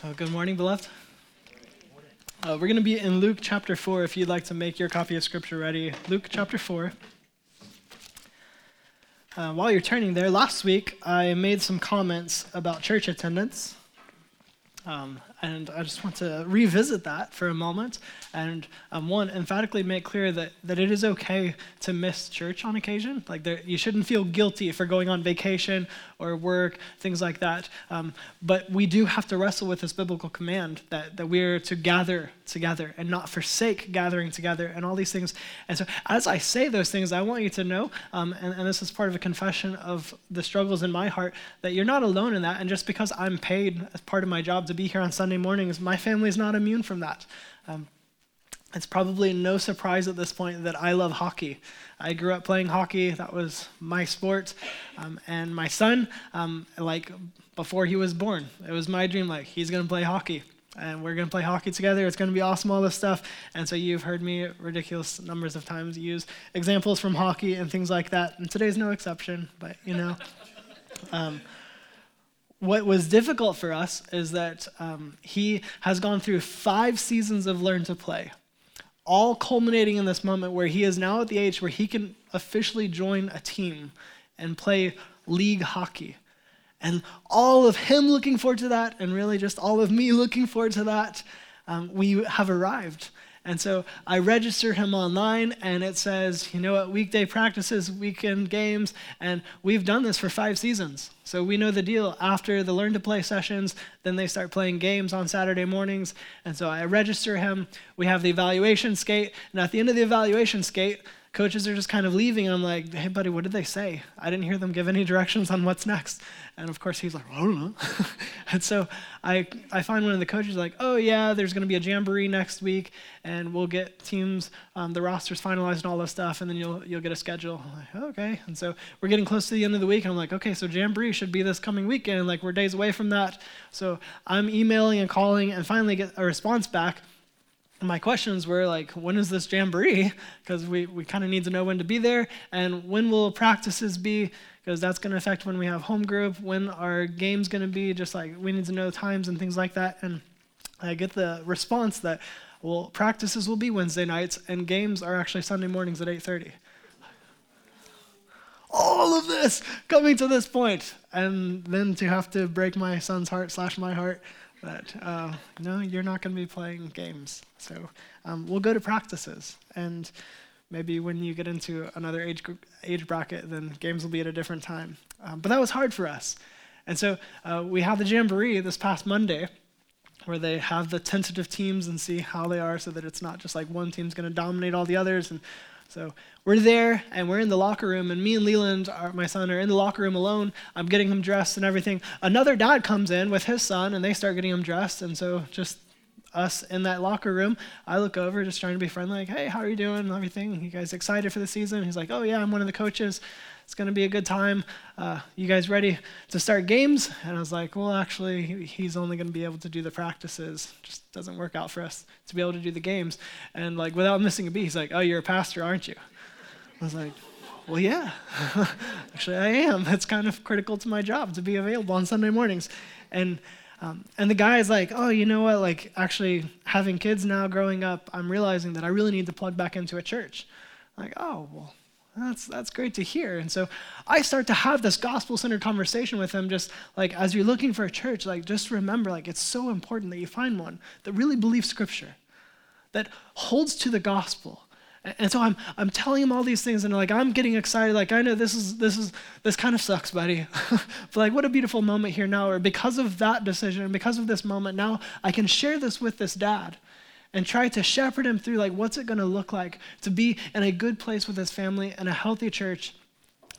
So, good morning, beloved. Uh, we're going to be in Luke chapter 4 if you'd like to make your copy of Scripture ready. Luke chapter 4. Uh, while you're turning there, last week I made some comments about church attendance. Um, and I just want to revisit that for a moment and, um, one, emphatically make clear that, that it is okay to miss church on occasion. Like, there, you shouldn't feel guilty for going on vacation or work, things like that. Um, but we do have to wrestle with this biblical command that, that we're to gather together and not forsake gathering together and all these things. And so, as I say those things, I want you to know, um, and, and this is part of a confession of the struggles in my heart, that you're not alone in that. And just because I'm paid as part of my job to be here on Sunday, Sunday mornings, my family's not immune from that. Um, it's probably no surprise at this point that I love hockey. I grew up playing hockey, that was my sport. Um, and my son, um, like before he was born, it was my dream, like, he's going to play hockey. And we're going to play hockey together. It's going to be awesome, all this stuff. And so you've heard me ridiculous numbers of times use examples from hockey and things like that. And today's no exception, but you know. Um, what was difficult for us is that um, he has gone through five seasons of Learn to Play, all culminating in this moment where he is now at the age where he can officially join a team and play league hockey. And all of him looking forward to that, and really just all of me looking forward to that, um, we have arrived. And so I register him online, and it says, you know what, weekday practices, weekend games, and we've done this for five seasons. So we know the deal. After the learn to play sessions, then they start playing games on Saturday mornings. And so I register him. We have the evaluation skate, and at the end of the evaluation skate, coaches are just kind of leaving. And I'm like, hey, buddy, what did they say? I didn't hear them give any directions on what's next. And of course, he's like, I don't know. and so I, I find one of the coaches like, oh, yeah, there's going to be a jamboree next week, and we'll get teams, um, the rosters finalized and all this stuff, and then you'll, you'll get a schedule. I'm like, okay. And so we're getting close to the end of the week. I'm like, okay, so jamboree should be this coming weekend. Like, we're days away from that. So I'm emailing and calling and finally get a response back my questions were like, when is this jamboree? Because we, we kind of need to know when to be there. And when will practices be? Because that's going to affect when we have home group, when our game's going to be. Just like we need to know times and things like that. And I get the response that, well, practices will be Wednesday nights and games are actually Sunday mornings at 8.30. All of this coming to this point, and then to have to break my son's heart slash my heart that uh, no, you're not going to be playing games. So um, we'll go to practices, and maybe when you get into another age group, age bracket, then games will be at a different time. Um, but that was hard for us, and so uh, we had the jamboree this past Monday, where they have the tentative teams and see how they are, so that it's not just like one team's going to dominate all the others, and so we're there and we're in the locker room, and me and Leland, my son, are in the locker room alone. I'm getting him dressed and everything. Another dad comes in with his son, and they start getting him dressed. And so just us in that locker room, I look over, just trying to be friendly, like, hey, how are you doing? Everything. You guys excited for the season? He's like, oh, yeah, I'm one of the coaches. It's going to be a good time. Uh, you guys ready to start games? And I was like, well, actually, he's only going to be able to do the practices. Just doesn't work out for us to be able to do the games. And like, without missing a beat, he's like, oh, you're a pastor, aren't you? I was like, well, yeah. actually, I am. That's kind of critical to my job to be available on Sunday mornings. And um, and the guy is like, oh, you know what? Like, actually, having kids now, growing up, I'm realizing that I really need to plug back into a church. I'm like, oh, well, that's, that's great to hear. And so I start to have this gospel centered conversation with him, just like as you're looking for a church, like just remember, like it's so important that you find one that really believes scripture, that holds to the gospel. And so I'm, I'm telling him all these things, and like I'm getting excited. Like I know this is this is this kind of sucks, buddy. but like what a beautiful moment here now. Or because of that decision, because of this moment, now I can share this with this dad and try to shepherd him through like what's it going to look like to be in a good place with his family and a healthy church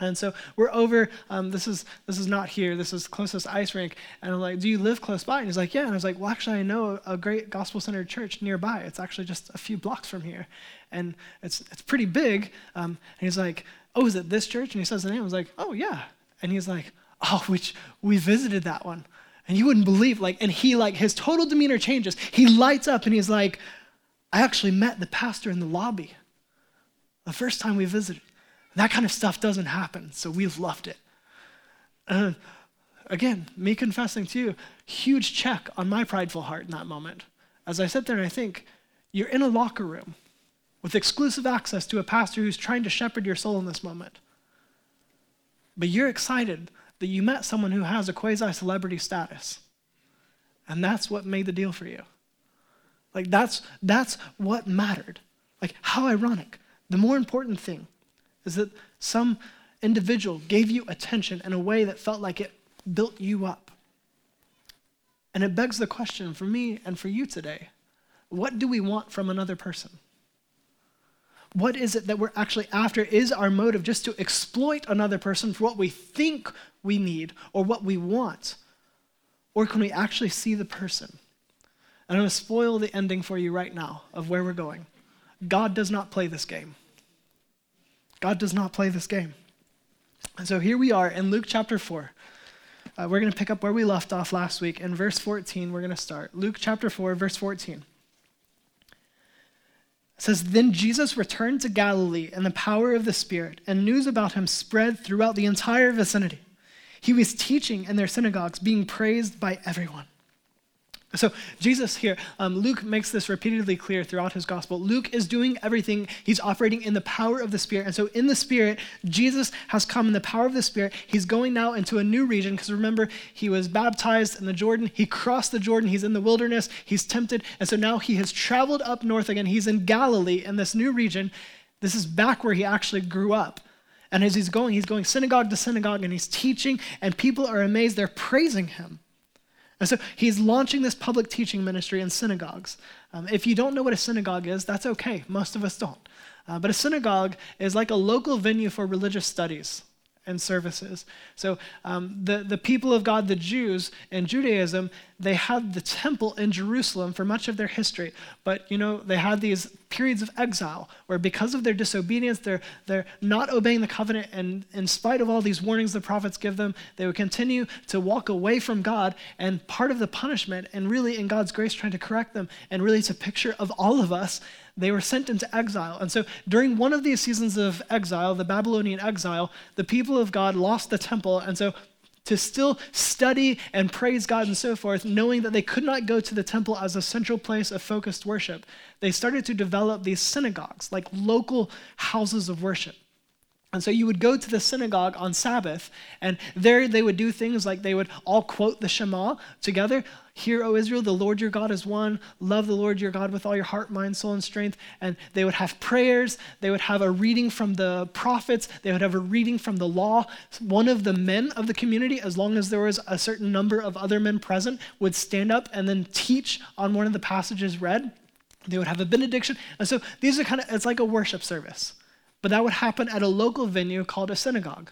and so we're over. Um, this is this is not here. This is closest ice rink. And I'm like, "Do you live close by?" And he's like, "Yeah." And I was like, "Well, actually, I know a great gospel-centered church nearby. It's actually just a few blocks from here, and it's it's pretty big." Um, and he's like, "Oh, is it this church?" And he says the name. I was like, "Oh, yeah." And he's like, "Oh, which we visited that one." And you wouldn't believe, like, and he, like, his total demeanor changes. He lights up and he's like, I actually met the pastor in the lobby the first time we visited. That kind of stuff doesn't happen, so we've loved it. Again, me confessing to you, huge check on my prideful heart in that moment. As I sit there and I think, you're in a locker room with exclusive access to a pastor who's trying to shepherd your soul in this moment. But you're excited that you met someone who has a quasi celebrity status. And that's what made the deal for you. Like that's that's what mattered. Like how ironic. The more important thing is that some individual gave you attention in a way that felt like it built you up. And it begs the question for me and for you today what do we want from another person? What is it that we're actually after? Is our motive just to exploit another person for what we think we need or what we want? Or can we actually see the person? And I'm going to spoil the ending for you right now of where we're going. God does not play this game. God does not play this game. And so here we are in Luke chapter 4. Uh, we're going to pick up where we left off last week. In verse 14, we're going to start. Luke chapter 4, verse 14. It says, Then Jesus returned to Galilee in the power of the Spirit, and news about him spread throughout the entire vicinity. He was teaching in their synagogues, being praised by everyone. So, Jesus here, um, Luke makes this repeatedly clear throughout his gospel. Luke is doing everything, he's operating in the power of the Spirit. And so, in the Spirit, Jesus has come in the power of the Spirit. He's going now into a new region because remember, he was baptized in the Jordan. He crossed the Jordan. He's in the wilderness. He's tempted. And so now he has traveled up north again. He's in Galilee in this new region. This is back where he actually grew up. And as he's going, he's going synagogue to synagogue and he's teaching, and people are amazed. They're praising him. And so he's launching this public teaching ministry in synagogues. Um, if you don't know what a synagogue is, that's okay. Most of us don't. Uh, but a synagogue is like a local venue for religious studies and services. So um, the, the people of God, the Jews in Judaism, they had the temple in Jerusalem for much of their history. But, you know, they had these periods of exile where because of their disobedience, they're, they're not obeying the covenant. And in spite of all these warnings the prophets give them, they would continue to walk away from God. And part of the punishment, and really in God's grace trying to correct them, and really it's a picture of all of us, they were sent into exile. And so during one of these seasons of exile, the Babylonian exile, the people of God lost the temple. And so to still study and praise God and so forth, knowing that they could not go to the temple as a central place of focused worship, they started to develop these synagogues, like local houses of worship. And so you would go to the synagogue on Sabbath, and there they would do things like they would all quote the Shema together. Hear, O Israel, the Lord your God is one. Love the Lord your God with all your heart, mind, soul, and strength. And they would have prayers. They would have a reading from the prophets. They would have a reading from the law. One of the men of the community, as long as there was a certain number of other men present, would stand up and then teach on one of the passages read. They would have a benediction. And so these are kind of, it's like a worship service. But that would happen at a local venue called a synagogue.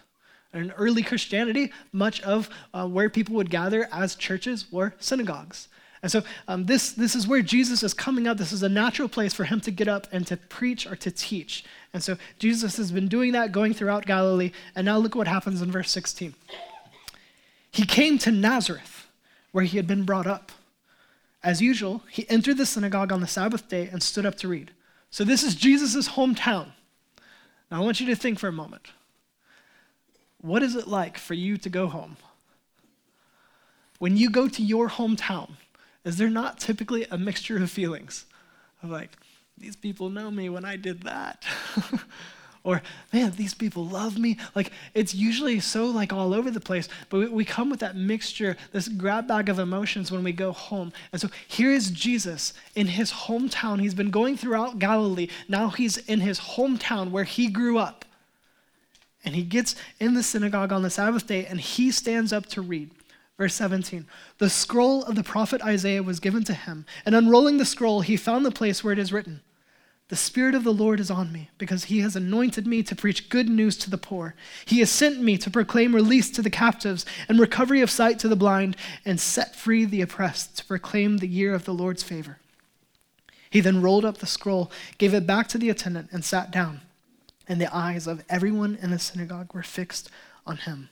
In early Christianity, much of uh, where people would gather as churches were synagogues. And so um, this, this is where Jesus is coming up. This is a natural place for him to get up and to preach or to teach. And so Jesus has been doing that, going throughout Galilee. And now look what happens in verse 16. He came to Nazareth, where he had been brought up. As usual, he entered the synagogue on the Sabbath day and stood up to read. So this is Jesus' hometown. Now, I want you to think for a moment. What is it like for you to go home? When you go to your hometown, is there not typically a mixture of feelings? Of like, these people know me when I did that. or man these people love me. Like it's usually so like all over the place but we, we, come with that mixture this grab bag of emotions when we go home. And so here is jesus in his hometown. He's been going throughout galilee. Now he's in his hometown where he grew up. And he gets in the synagogue on the sabbath day and he stands up to read. Verse 17 The scroll of the prophet Isaiah was given to him, and unrolling the scroll, he found the place where it is written the Spirit of the Lord is on me, because he has anointed me to preach good news to the poor. He has sent me to proclaim release to the captives and recovery of sight to the blind, and set free the oppressed, to proclaim the year of the Lord's favor. He then rolled up the scroll, gave it back to the attendant, and sat down. And the eyes of everyone in the synagogue were fixed on him.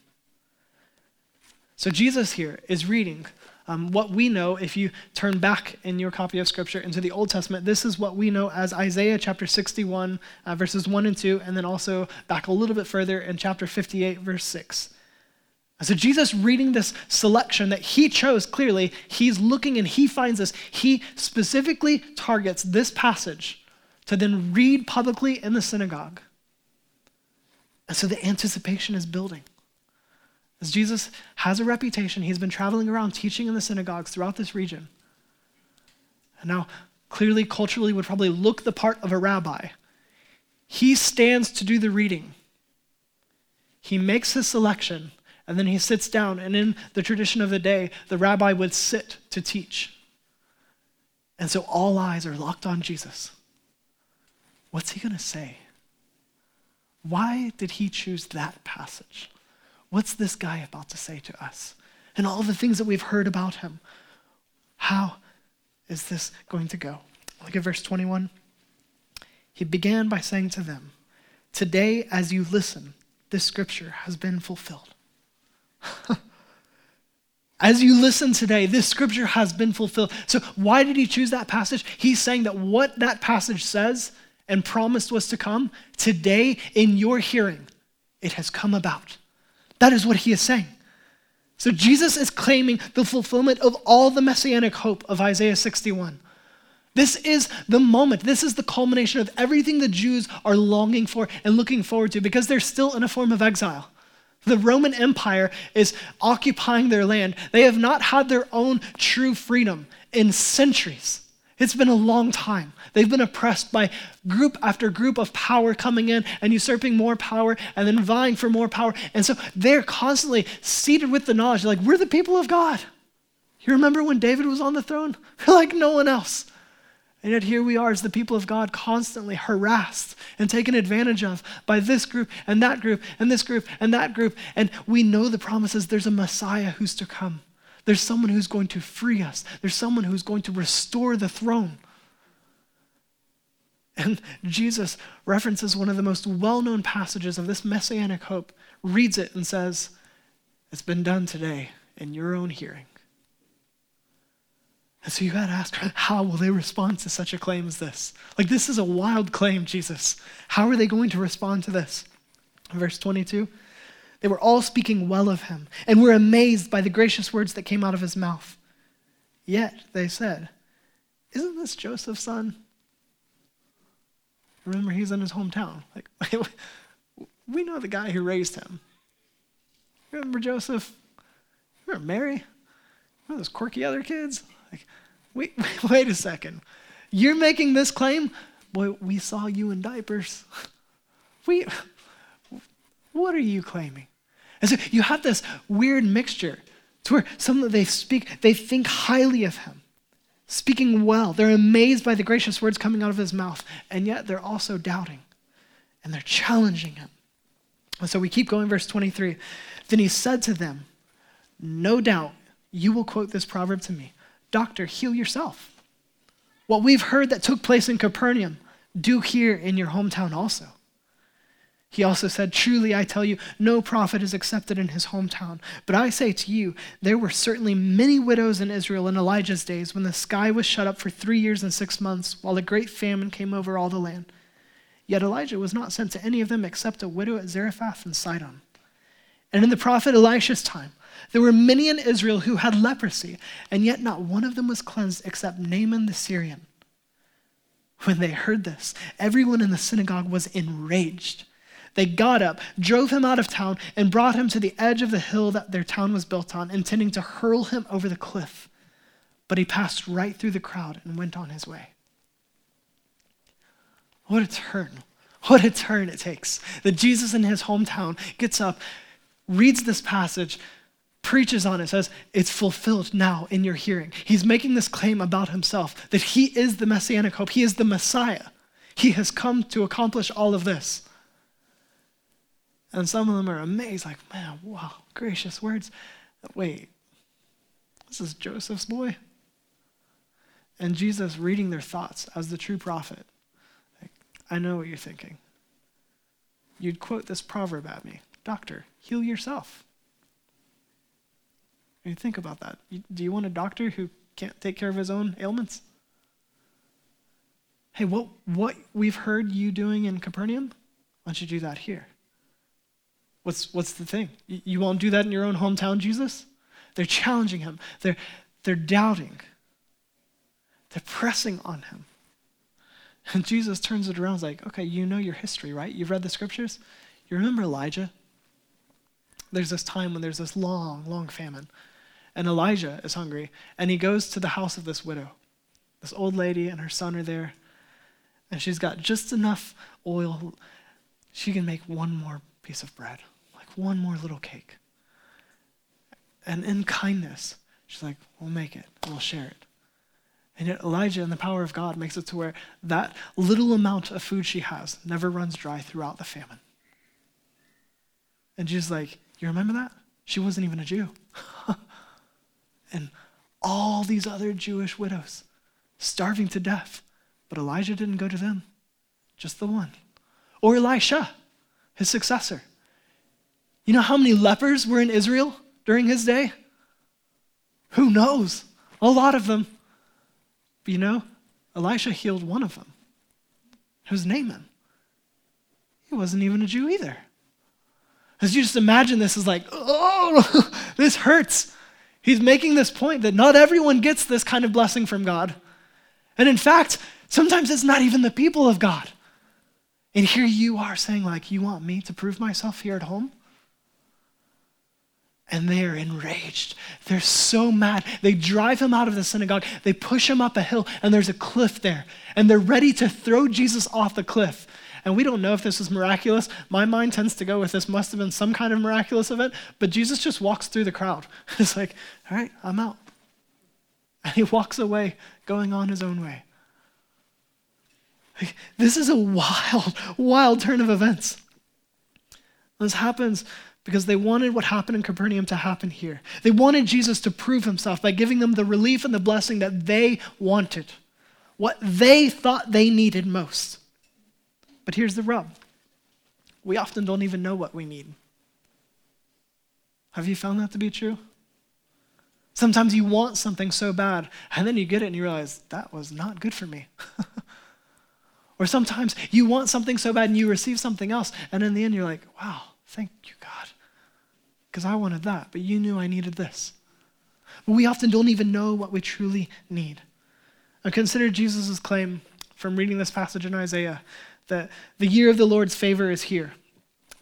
So Jesus here is reading um, what we know, if you turn back in your copy of Scripture into the Old Testament, this is what we know as Isaiah chapter 61, uh, verses 1 and 2, and then also back a little bit further in chapter 58, verse 6. So, Jesus reading this selection that he chose clearly, he's looking and he finds this. He specifically targets this passage to then read publicly in the synagogue. And so the anticipation is building. As Jesus has a reputation, he's been traveling around teaching in the synagogues throughout this region. And now, clearly, culturally, would probably look the part of a rabbi. He stands to do the reading. He makes his selection and then he sits down, and in the tradition of the day, the rabbi would sit to teach. And so all eyes are locked on Jesus. What's he going to say? Why did he choose that passage? What's this guy about to say to us? And all the things that we've heard about him. How is this going to go? Look at verse 21. He began by saying to them, Today, as you listen, this scripture has been fulfilled. As you listen today, this scripture has been fulfilled. So, why did he choose that passage? He's saying that what that passage says and promised was to come, today in your hearing, it has come about. That is what he is saying. So, Jesus is claiming the fulfillment of all the messianic hope of Isaiah 61. This is the moment. This is the culmination of everything the Jews are longing for and looking forward to because they're still in a form of exile. The Roman Empire is occupying their land. They have not had their own true freedom in centuries. It's been a long time. They've been oppressed by group after group of power coming in and usurping more power and then vying for more power. And so they're constantly seated with the knowledge like, we're the people of God. You remember when David was on the throne? like no one else. And yet here we are as the people of God constantly harassed and taken advantage of by this group and that group and this group and that group. And we know the promises there's a Messiah who's to come. There's someone who's going to free us. There's someone who's going to restore the throne. And Jesus references one of the most well known passages of this messianic hope, reads it, and says, It's been done today in your own hearing. And so you got to ask, how will they respond to such a claim as this? Like, this is a wild claim, Jesus. How are they going to respond to this? Verse 22 They were all speaking well of him and were amazed by the gracious words that came out of his mouth. Yet they said, Isn't this Joseph's son? Remember, he's in his hometown. Like, we know the guy who raised him. Remember Joseph? Remember Mary? Remember those quirky other kids? Like, wait, wait a second. You're making this claim? Boy, we saw you in diapers. We, what are you claiming? And so you have this weird mixture to where some of they speak, they think highly of him, speaking well. They're amazed by the gracious words coming out of his mouth, and yet they're also doubting and they're challenging him. And so we keep going, verse 23. Then he said to them, No doubt you will quote this proverb to me Doctor, heal yourself. What we've heard that took place in Capernaum, do here in your hometown also. He also said, Truly I tell you, no prophet is accepted in his hometown. But I say to you, there were certainly many widows in Israel in Elijah's days when the sky was shut up for three years and six months, while a great famine came over all the land. Yet Elijah was not sent to any of them except a widow at Zarephath in Sidon. And in the prophet Elisha's time, there were many in Israel who had leprosy, and yet not one of them was cleansed except Naaman the Syrian. When they heard this, everyone in the synagogue was enraged. They got up, drove him out of town, and brought him to the edge of the hill that their town was built on, intending to hurl him over the cliff. But he passed right through the crowd and went on his way. What a turn. What a turn it takes that Jesus in his hometown gets up, reads this passage, preaches on it, says, It's fulfilled now in your hearing. He's making this claim about himself that he is the messianic hope, he is the Messiah. He has come to accomplish all of this. And some of them are amazed, like, man, wow, gracious words. Wait, this is Joseph's boy? And Jesus reading their thoughts as the true prophet. Like, I know what you're thinking. You'd quote this proverb at me Doctor, heal yourself. I mean, think about that. do you want a doctor who can't take care of his own ailments? Hey, what, what we've heard you doing in Capernaum, why don't you do that here? What's, what's the thing? You won't do that in your own hometown, Jesus? They're challenging him, they're, they're doubting, they're pressing on him. And Jesus turns it around and like, okay, you know your history, right? You've read the scriptures? You remember Elijah? There's this time when there's this long, long famine. And Elijah is hungry. And he goes to the house of this widow. This old lady and her son are there. And she's got just enough oil. She can make one more piece of bread, one more little cake. And in kindness, she's like, we'll make it, we'll share it. And yet, Elijah, in the power of God, makes it to where that little amount of food she has never runs dry throughout the famine. And she's like, You remember that? She wasn't even a Jew. and all these other Jewish widows starving to death. But Elijah didn't go to them, just the one. Or Elisha, his successor. You know how many lepers were in Israel during his day? Who knows? A lot of them. But you know, Elisha healed one of them. It was Naaman. He wasn't even a Jew either. As you just imagine this as like, oh, this hurts. He's making this point that not everyone gets this kind of blessing from God. And in fact, sometimes it's not even the people of God. And here you are saying, like, you want me to prove myself here at home? And they are enraged. They're so mad. They drive him out of the synagogue. They push him up a hill, and there's a cliff there. And they're ready to throw Jesus off the cliff. And we don't know if this was miraculous. My mind tends to go with this must have been some kind of miraculous event, but Jesus just walks through the crowd. It's like, all right, I'm out. And he walks away, going on his own way. This is a wild, wild turn of events. This happens because they wanted what happened in Capernaum to happen here. They wanted Jesus to prove himself by giving them the relief and the blessing that they wanted, what they thought they needed most. But here's the rub we often don't even know what we need. Have you found that to be true? Sometimes you want something so bad, and then you get it and you realize that was not good for me. or sometimes you want something so bad and you receive something else, and in the end you're like, wow, thank you, God. Because I wanted that, but you knew I needed this. But we often don't even know what we truly need. And consider Jesus' claim from reading this passage in Isaiah that the year of the Lord's favor is here.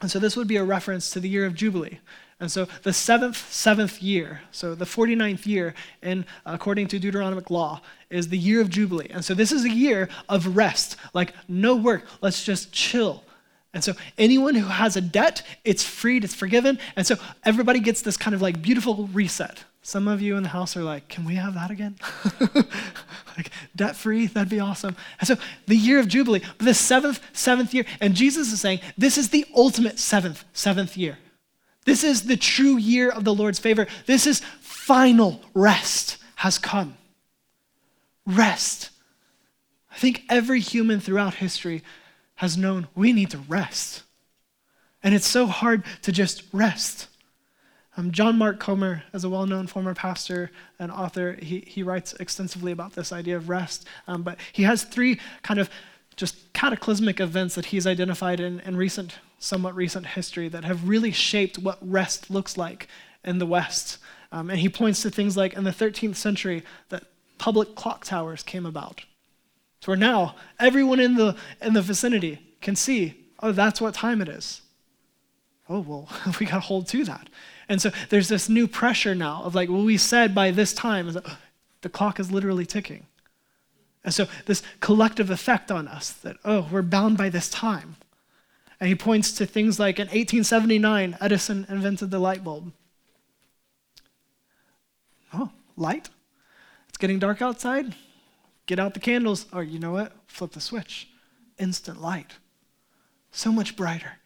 And so this would be a reference to the year of Jubilee. And so the seventh, seventh year, so the 49th year, in, according to Deuteronomic law, is the year of Jubilee. And so this is a year of rest, like no work, let's just chill. And so anyone who has a debt, it's freed, it's forgiven. And so everybody gets this kind of like beautiful reset. Some of you in the house are like, can we have that again? like debt free, that'd be awesome. And so the year of Jubilee, the seventh, seventh year, and Jesus is saying, this is the ultimate seventh, seventh year. This is the true year of the Lord's favor. This is final rest has come. Rest. I think every human throughout history has known we need to rest. And it's so hard to just rest. Um, John Mark Comer, as a well known former pastor and author, he, he writes extensively about this idea of rest. Um, but he has three kind of just cataclysmic events that he's identified in, in recent somewhat recent history that have really shaped what rest looks like in the West. Um, and he points to things like in the 13th century that public clock towers came about. Where now everyone in the, in the vicinity can see, oh, that's what time it is. Oh, well, we got to hold to that. And so there's this new pressure now of like, well, we said by this time, the clock is literally ticking. And so this collective effect on us that, oh, we're bound by this time. And he points to things like in 1879, Edison invented the light bulb. Oh, light? It's getting dark outside? Get out the candles. Or you know what? Flip the switch. Instant light. So much brighter.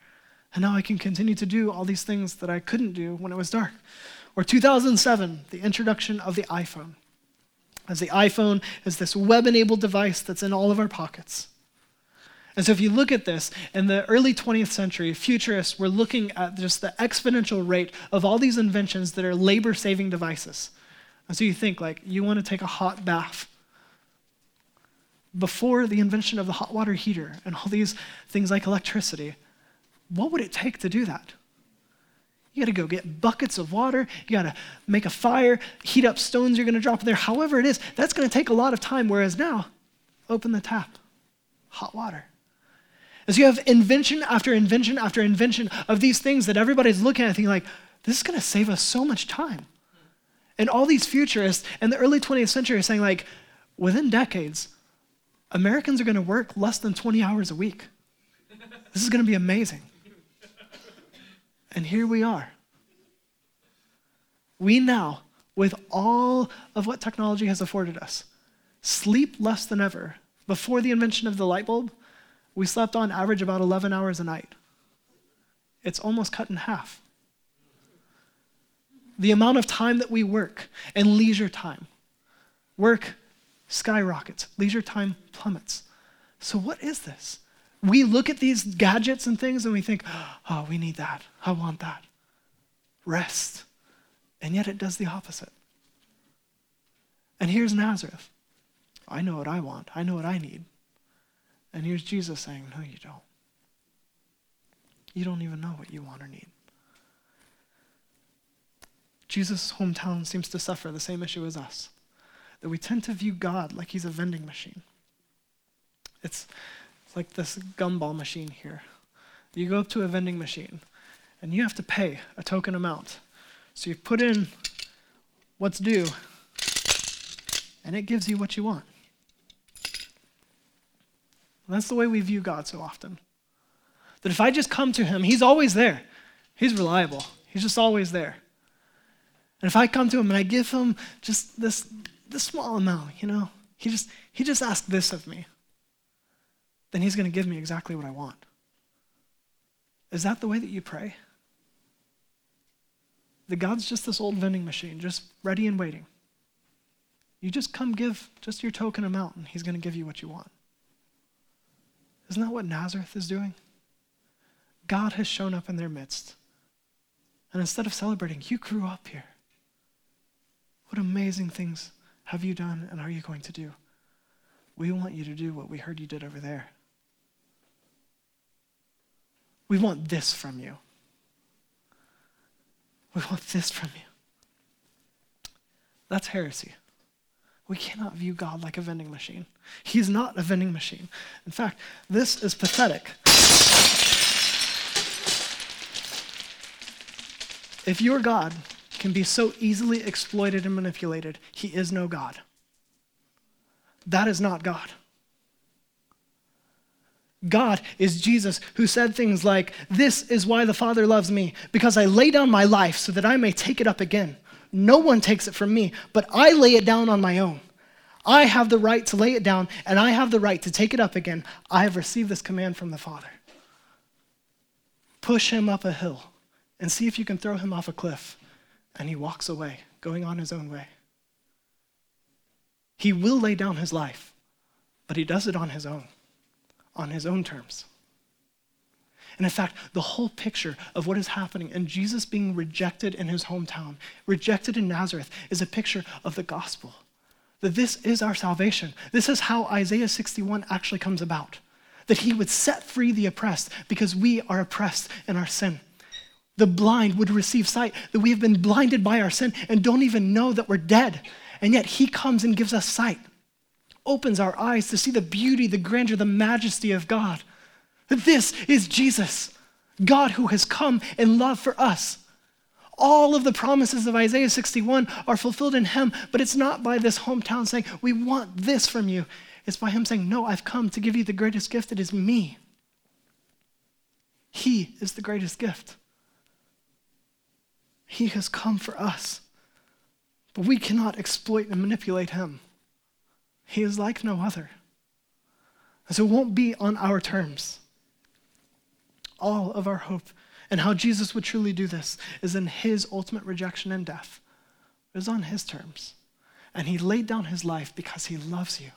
And now I can continue to do all these things that I couldn't do when it was dark. Or 2007, the introduction of the iPhone. As the iPhone is this web enabled device that's in all of our pockets. And so, if you look at this, in the early 20th century, futurists were looking at just the exponential rate of all these inventions that are labor saving devices. And so, you think, like, you want to take a hot bath. Before the invention of the hot water heater and all these things like electricity, what would it take to do that? You got to go get buckets of water. You got to make a fire, heat up stones you're going to drop in there. However, it is, that's going to take a lot of time. Whereas now, open the tap, hot water. As you have invention after invention after invention of these things that everybody's looking at thinking, like, this is going to save us so much time. And all these futurists in the early 20th century are saying, like, within decades, Americans are going to work less than 20 hours a week. This is going to be amazing. And here we are. We now, with all of what technology has afforded us, sleep less than ever. Before the invention of the light bulb, we slept on average about 11 hours a night. It's almost cut in half. The amount of time that we work and leisure time, work skyrockets, leisure time plummets. So, what is this? We look at these gadgets and things and we think, oh, we need that. I want that. Rest. And yet it does the opposite. And here's Nazareth. I know what I want. I know what I need. And here's Jesus saying, No, you don't. You don't even know what you want or need. Jesus' hometown seems to suffer the same issue as us that we tend to view God like he's a vending machine. It's, it's like this gumball machine here. You go up to a vending machine and you have to pay a token amount. So you put in what's due and it gives you what you want. And that's the way we view God so often. That if I just come to him, he's always there. He's reliable. He's just always there. And if I come to him and I give him just this, this small amount, you know, he just he just asked this of me, then he's going to give me exactly what I want. Is that the way that you pray? That God's just this old vending machine, just ready and waiting. You just come give just your token amount, and he's going to give you what you want. Isn't that what Nazareth is doing? God has shown up in their midst. And instead of celebrating, you grew up here. What amazing things have you done and are you going to do? We want you to do what we heard you did over there. We want this from you. We want this from you. That's heresy. We cannot view God like a vending machine. He's not a vending machine. In fact, this is pathetic. If your God can be so easily exploited and manipulated, he is no God. That is not God. God is Jesus who said things like, This is why the Father loves me, because I lay down my life so that I may take it up again. No one takes it from me, but I lay it down on my own. I have the right to lay it down, and I have the right to take it up again. I have received this command from the Father. Push him up a hill and see if you can throw him off a cliff. And he walks away, going on his own way. He will lay down his life, but he does it on his own, on his own terms. And in fact, the whole picture of what is happening and Jesus being rejected in his hometown, rejected in Nazareth, is a picture of the gospel. That this is our salvation. This is how Isaiah 61 actually comes about. That he would set free the oppressed because we are oppressed in our sin. The blind would receive sight, that we have been blinded by our sin and don't even know that we're dead. And yet he comes and gives us sight, opens our eyes to see the beauty, the grandeur, the majesty of God. This is Jesus, God who has come in love for us. All of the promises of Isaiah 61 are fulfilled in him, but it's not by this hometown saying, We want this from you. It's by him saying, No, I've come to give you the greatest gift. It is me. He is the greatest gift. He has come for us, but we cannot exploit and manipulate him. He is like no other. And so it won't be on our terms all of our hope and how Jesus would truly do this is in his ultimate rejection and death. It was on his terms. And he laid down his life because he loves you.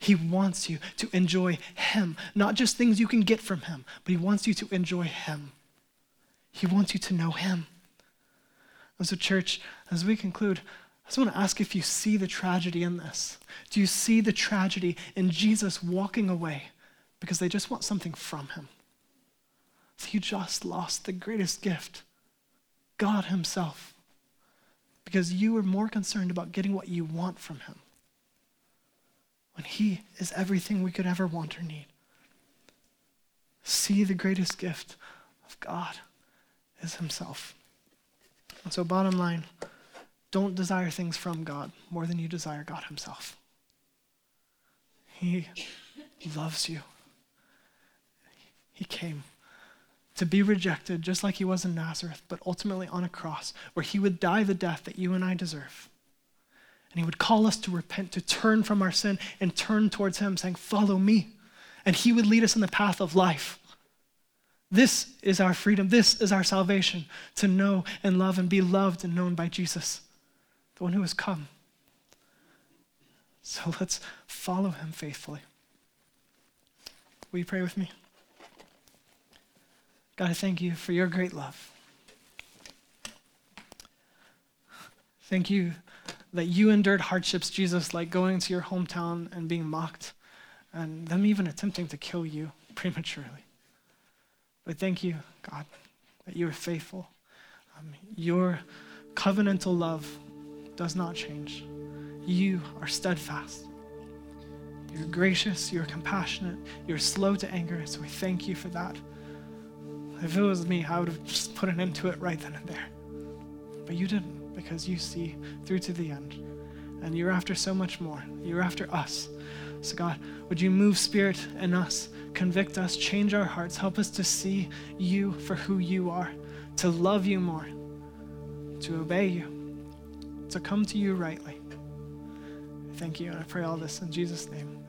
He wants you to enjoy him, not just things you can get from him, but he wants you to enjoy him. He wants you to know him. And so, church, as we conclude, I just want to ask if you see the tragedy in this. Do you see the tragedy in Jesus walking away because they just want something from him? you just lost the greatest gift God Himself because you were more concerned about getting what you want from Him when He is everything we could ever want or need. See the greatest gift of God is Himself. And so, bottom line, don't desire things from God more than you desire God Himself. He loves you. He came to be rejected just like he was in Nazareth, but ultimately on a cross where he would die the death that you and I deserve. And he would call us to repent, to turn from our sin and turn towards him, saying, Follow me. And he would lead us in the path of life. This is our freedom. This is our salvation to know and love and be loved and known by Jesus, the one who has come. So let's follow him faithfully. Will you pray with me? God, I thank you for your great love. Thank you that you endured hardships, Jesus, like going to your hometown and being mocked, and them even attempting to kill you prematurely. But thank you, God, that you are faithful. Um, your covenantal love does not change. You are steadfast. You're gracious, you're compassionate, you're slow to anger, so we thank you for that. If it was me, I would have just put an end to it right then and there. But you didn't, because you see through to the end. And you're after so much more. You're after us. So, God, would you move spirit in us, convict us, change our hearts, help us to see you for who you are, to love you more, to obey you, to come to you rightly. Thank you, and I pray all this in Jesus' name.